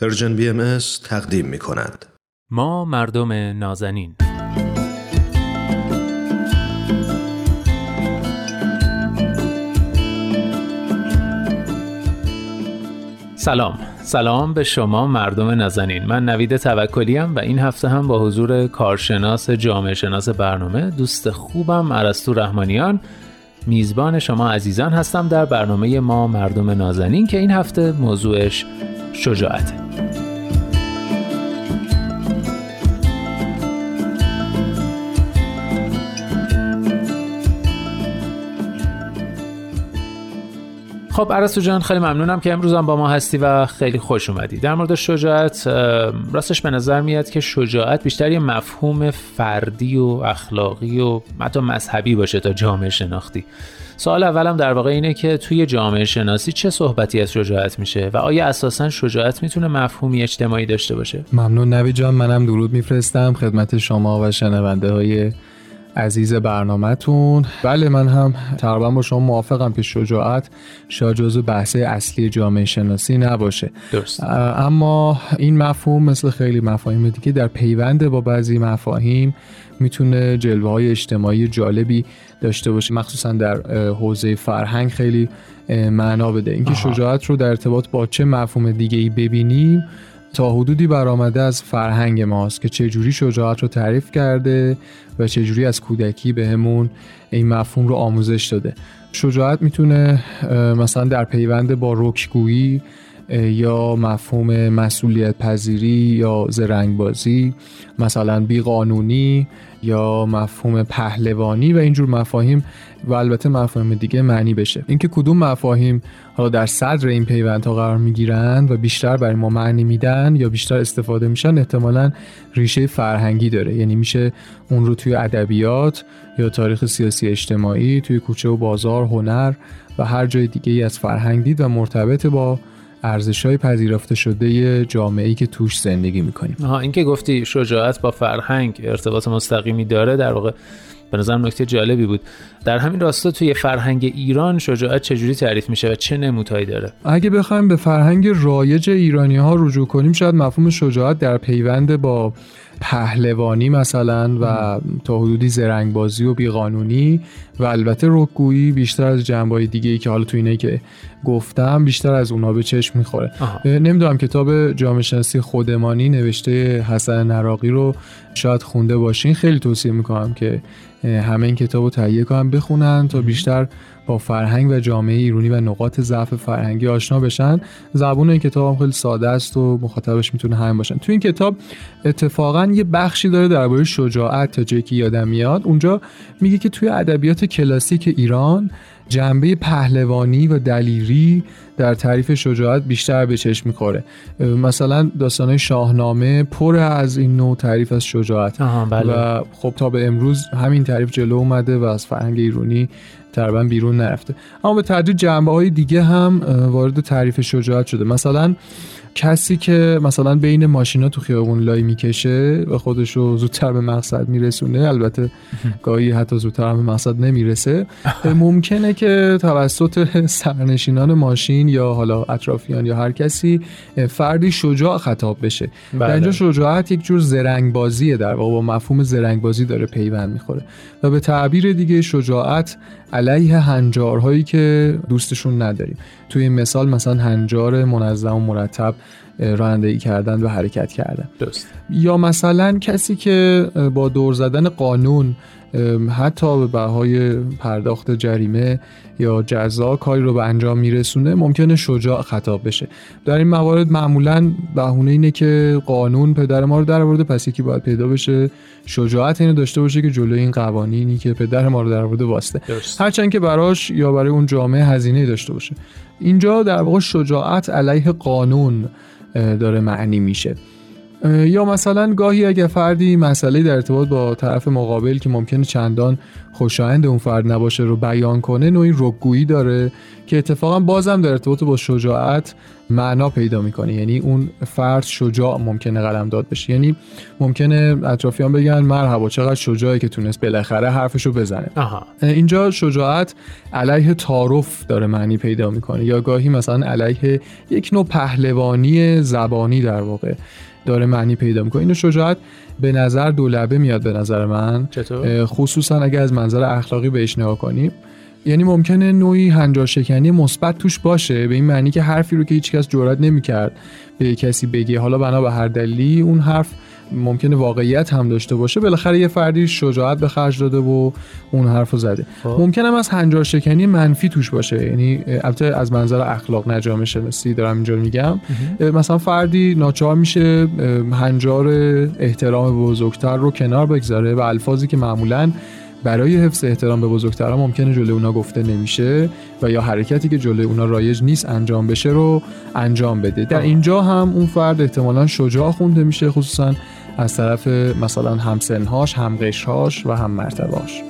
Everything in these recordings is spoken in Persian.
پرژن بی تقدیم می کند. ما مردم نازنین. سلام. سلام به شما مردم نازنین. من نوید توکلیم و این هفته هم با حضور کارشناس جامعه شناس برنامه دوست خوبم عرستو رحمانیان میزبان شما عزیزان هستم در برنامه ما مردم نازنین که این هفته موضوعش شجاعته. خب عرستو جان خیلی ممنونم که امروز هم با ما هستی و خیلی خوش اومدی. در مورد شجاعت راستش به نظر میاد که شجاعت بیشتر یه مفهوم فردی و اخلاقی و حتی مذهبی باشه تا جامعه شناختی. سوال اولم در واقع اینه که توی جامعه شناسی چه صحبتی از شجاعت میشه و آیا اساسا شجاعت می‌تونه مفهومی اجتماعی داشته باشه؟ ممنون نوی جان منم درود میفرستم. خدمت شما و شنونده های عزیز برنامهتون. بله من هم تقریبا با شما موافقم که شجاعت شاید جزو بحث اصلی جامعه شناسی نباشه. درست. اما این مفهوم مثل خیلی مفاهیم دیگه در پیوند با بعضی مفاهیم می‌تونه جلوه های اجتماعی جالبی داشته باشه. مخصوصا در حوزه فرهنگ خیلی معنا بده. اینکه شجاعت رو در ارتباط با چه مفهوم دیگه ای ببینیم تا حدودی برآمده از فرهنگ ماست که چجوری شجاعت رو تعریف کرده و چجوری از کودکی بهمون این مفهوم رو آموزش داده. شجاعت می‌تونه مثلا در پیوند با رکگویی یا مفهوم مسئولیت پذیری یا زرنگبازی مثلا بیقانونی یا مفهوم پهلوانی و اینجور مفاهیم و البته مفاهیم دیگه معنی بشه. اینکه کدوم مفاهیم حالا در صدر این پیوندها قرار می‌گیرند و بیشتر برای ما معنی میدن یا بیشتر استفاده میشن احتمالا ریشه فرهنگی داره. یعنی میشه اون رو توی ادبیات یا تاریخ سیاسی اجتماعی توی کوچه و بازار هنر و هر جای دیگه ای از فرهنگ دید و مرتبط با ارزش های پذیرفته شده جامعه ای که توش زندگی می‌کنیم. آها این که گفتی شجاعت با فرهنگ ارتباط مستقیمی داره در واقع به نظرم نکته جالبی بود. در همین راستا توی فرهنگ ایران شجاعت چجوری تعریف میشه و چه نمودهایی داره؟ اگه بخوایم به فرهنگ رایج ایرانی ها رجوع کنیم شاید مفهوم شجاعت در پیوند با پهلوانی مثلا و تا حدودی زرنگبازی و بیقانونی و البته رکگویی بیشتر از جنبه دیگه ای که حالا تو اینه که گفتم بیشتر از اونا به چشم می‌خوره. نمی‌دونم کتاب جامعه شناسی خودمانی نوشته حسن نراقی رو شاید خونده باشین. خیلی توصیه می‌کنم که همه این کتاب رو تهیه کنن بخونن تا بیشتر با فرهنگ و جامعه ایرانی و نقاط ضعف فرهنگی آشنا بشن. زبون این کتاب هم خیلی ساده است و مخاطبش می‌تونه همین باشن. تو این کتاب اتفاقا یه بخشی داره درباره شجاعت تا جایی که یادم میاد. اونجا میگه که توی ادبیات کلاسیک ایران جنبه پهلوانی و دلیری در تعریف شجاعت بیشتر به چشم می‌خوره مثلا داستانهای شاهنامه پر از این نوع تعریف از شجاعت بله. و خب تا به امروز همین تعریف جلو اومده و از فرهنگ ایرانی تقریبا بیرون نرفته. اما به تدریج جنبه های دیگه هم وارد تعریف شجاعت شده. مثلا کسی که مثلا بین ماشینا تو خیابون لای می‌کشه و خودش رو زودتر به مقصد میرسونه. البته گاهی حتی زودتر به مقصد نمی‌رسه. ممکنه که توسط سرنشینان ماشین یا حالا اطرافیان یا هر کسی فردی شجاع خطاب بشه. در اینجا شجاعت یک جور زرنگ بازیه در واقع. با مفهوم زرنگ بازی داره پیوند می‌خوره. و به تعبیر دیگه شجاعت علیه هنجارهایی که دوستشون نداریم. توی این مثال مثلا هنجار منظم و مرتب رانندگی کردن و حرکت کردن. درست. یا مثلا کسی که با دور زدن قانون حتی به بهای پرداخت جریمه یا جزا کاری رو به انجام میرسونه ممکنه شجاع خطاب بشه. در این موارد معمولا بهونه اینه که قانون پدر ما رو در آورده پس یکی باید پیدا بشه. شجاعت اینو داشته باشه که جلوی این قوانینی که پدر ما رو در آورده واسطه. هرچند که براش یا برای اون جامعه هزینه داشته باشه. اینجا در واقع شجاعت علیه قانون داره معنی میشه. یا مثلا گاهی اگر فردی مسئله در ارتباط با طرف مقابل که ممکنه چندان خوشایند اون فرد نباشه رو بیان کنه نوعی رکگویی داره که اتفاقا بازم در ارتباط با شجاعت معنا پیدا می‌کنه. یعنی اون فرد شجاع ممکنه قلم داد بشه. یعنی ممکنه اطرافیان بگن مرحبا چقدر شجاعی که تونست بالاخره حرفشو بزنه. آها. اینجا شجاعت علیه تعارف داره معنی پیدا می‌کنه. یا گاهی مثلا علیه یک نوع پهلوانی زبانی در واقع. داره معنی پیدا می‌کنه. اینو شجاعت به نظر دولبه میاد به نظر من. چطور؟ خصوصا اگه از منظر اخلاقی بهش نگاه کنیم. یعنی ممکنه نوعی هنجار شکنی مثبت توش باشه. به این معنی که حرفی رو که هیچکس جرئت نمی‌کرد به کسی بگه. حالا بنا به هر دلیلی اون حرف ممکنه واقعیت هم داشته باشه. بالاخره یه فردی شجاعت به خرج داده و اون حرفو زده. خب. ممکنه هم از هنجار شکنی منفی توش باشه. یعنی البته از منظر اخلاق نجامه شناسی دارم اینجا میگم. مثلا فردی ناچار میشه هنجار احترام بزرگتر رو کنار بگذاره و الفاظی که معمولاً برای حفظ احترام به بزرگترها ممکنه جلوی اونا گفته نمیشه و یا حرکتی که جلوی اونا رایج نیست انجام بشه رو انجام بده. در اینجا هم اون فرد احتمالا شجاع خونده میشه خصوصا از طرف مثلا همسنهاش همقشرهاش و هم مرتبهاش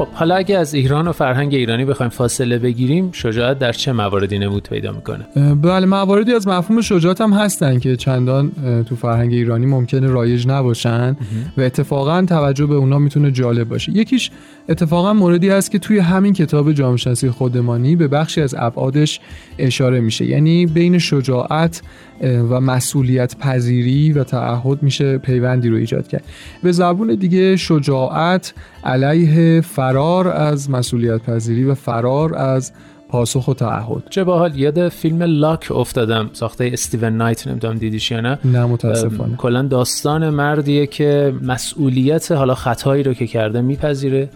خب حالا اگه از ایران و فرهنگ ایرانی بخوایم فاصله بگیریم شجاعت در چه مواردی نمود پیدا می‌کنه؟ بله مواردی از مفهوم شجاعت هم هستن که چندان تو فرهنگ ایرانی ممکنه رایج نباشن و اتفاقا توجه به اونا می‌تونه جالب باشه. یکیش اتفاقا موردی هست که توی همین کتاب جامعه شناسی خودمانی به بخشی از ابعادش اشاره میشه. یعنی بین شجاعت و مسئولیت پذیری و تعهد میشه پیوندی رو ایجاد کرد. به زبون دیگه شجاعت علیه فرار از مسئولیت پذیری و فرار از پاسخ و تعهد. چه باحال یاد فیلم لاک افتادم. ساخته استیون نایت نمی‌دونم دیدیش یا نه. نه متاسفانه. کلا داستان مردیه که مسئولیت حالا خطایی رو که کرده میپذیره.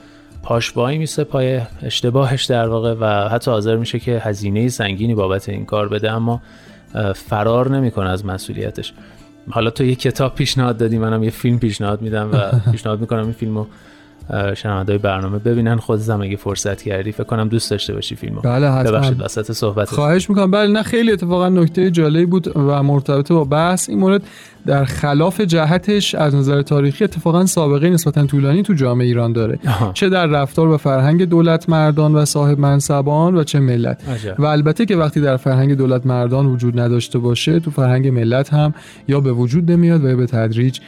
پاش وای میسه پای اشتباهش در واقع و حتی حاضر میشه که هزینه سنگینی بابت این کار بده اما فرار نمی‌کنه از مسئولیتش. حالا تو یه کتاب پیشنهاد دادی منم یه فیلم پیشنهاد میدم و پیشنهاد می‌کنم این فیلمو شنوندهای برنامه ببینن خودت اگه فرصت کردی. فکر کنم دوست داشته باشی فیلمو. بله حتما. ببخشید وسط صحبت. خواهش می‌کنم. بله نه خیلی اتفاقا نکته جالبی بود و مرتبط با بحث این مورد. در خلاف جهتش از نظر تاریخی اتفاقا سابقه نسبتا طولانی تو جامعه ایران داره. آها. چه در رفتار و فرهنگ دولت مردان و صاحب منصبان و چه ملت. عجب. و البته که وقتی در فرهنگ دولت مردان وجود نداشته باشه تو فرهنگ ملت هم یا به وجود نمیاد و یا به تدریج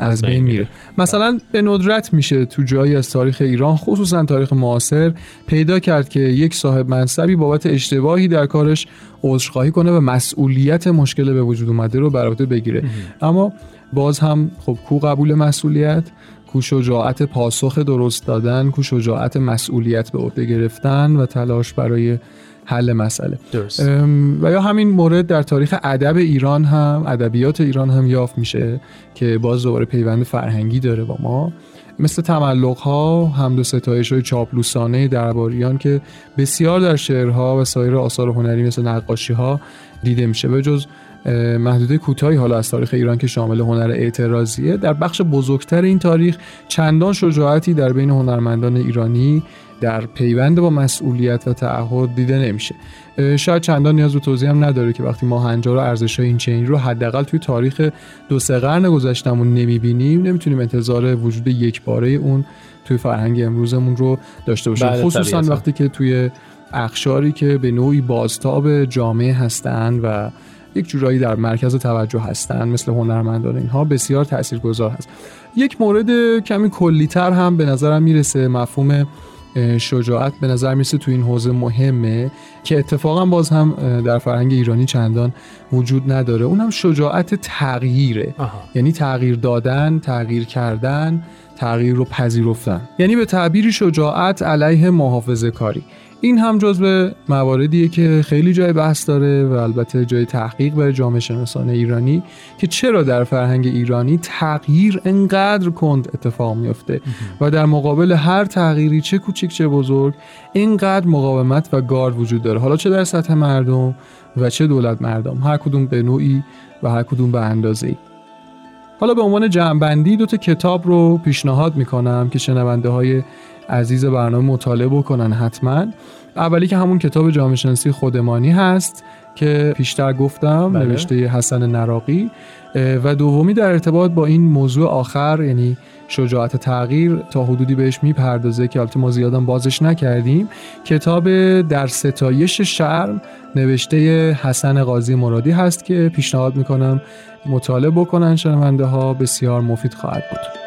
از بین. میره. مثلا به ندرت میشه تو جایی از تاریخ ایران خصوصا تاریخ معاصر پیدا کرد که یک صاحب منصبی بابت اشتباهی در کارش عذرخواهی کنه و مسئولیت مشکل به وجود اومده رو بر عهده بگیره. اما باز هم خب کو قبول مسئولیت کو شجاعت پاسخ درست دادن کو شجاعت مسئولیت به عهده گرفتن و تلاش برای حل مسئله. درست. و یا همین مورد در تاریخ ادب ایران هم ادبیات ایران هم یافت میشه که باز دوباره پیوند فرهنگی داره با ما. مثل تملق ها حمد و ستایش های چاپلوسانه درباریان که بسیار در شعرها و سایر آثار هنری مثل نقاشی ها دیده میشه. به جز محدوده کوتاهی حالا از تاریخ ایران که شامل هنر اعتراضیه. در بخش بزرگتر این تاریخ چندان شجاعتی در بین هنرمندان ایرانی در پیوند با مسئولیت و تعهد دیده نمیشه. شاید چندان نیاز به توضیح هم نداره که وقتی ما هنجار و ارزش این چنین رو حداقل توی تاریخ دو سه قرن گذشتمون نمی‌بینیم نمی‌تونیم انتظار وجود یک باره اون توی فرهنگ امروزمون رو داشته باشیم. بله، خصوصا. وقتی که توی اخشاری که به نوعی بازتاب جامعه هستند و یک جورایی در مرکز توجه هستند مثل هنرمندان اینها بسیار تاثیرگذار هست. یک مورد کمی کلیتر هم به نظرم می‌رسه مفهوم شجاعت به نظر می‌رسه تو این حوزه مهمه که اتفاقا باز هم در فرهنگ ایرانی چندان وجود نداره. اونم شجاعت تغییره. آها. یعنی تغییر دادن تغییر کردن تغییر رو پذیرفتن. یعنی به تعبیری شجاعت علیه محافظه کاری این هم جزو مواردیه که خیلی جای بحث داره و البته جای تحقیق برای جامعه شناسان ایرانی که چرا در فرهنگ ایرانی تغییر انقدر کند اتفاق میفته و در مقابل هر تغییری چه کوچک چه بزرگ اینقدر مقاومت و گارد وجود داره. حالا چه در سطح مردم و چه دولت مردم هر کدوم به نوعی و هر کدوم به اندازه‌ای. حالا به عنوان جمعبندی دو تا کتاب رو پیشنهاد می‌کنم که شنونده های عزیز برنامه مطالعه بکنن حتما اولی که همون کتاب جامعه شناسی خودمانی هست که پیشتر گفتم بله. نوشته حسن نراقی و دومی در ارتباط با این موضوع آخر یعنی شجاعت تغییر تا حدودی بهش می‌پردازه که البته ما زیادم بازش نکردیم. کتاب در ستایش شرم نوشته حسن قاضی مرادی هست که پیشنهاد می‌کنم مطالعه بکنن شنونده ها. بسیار مفید خواهد بود.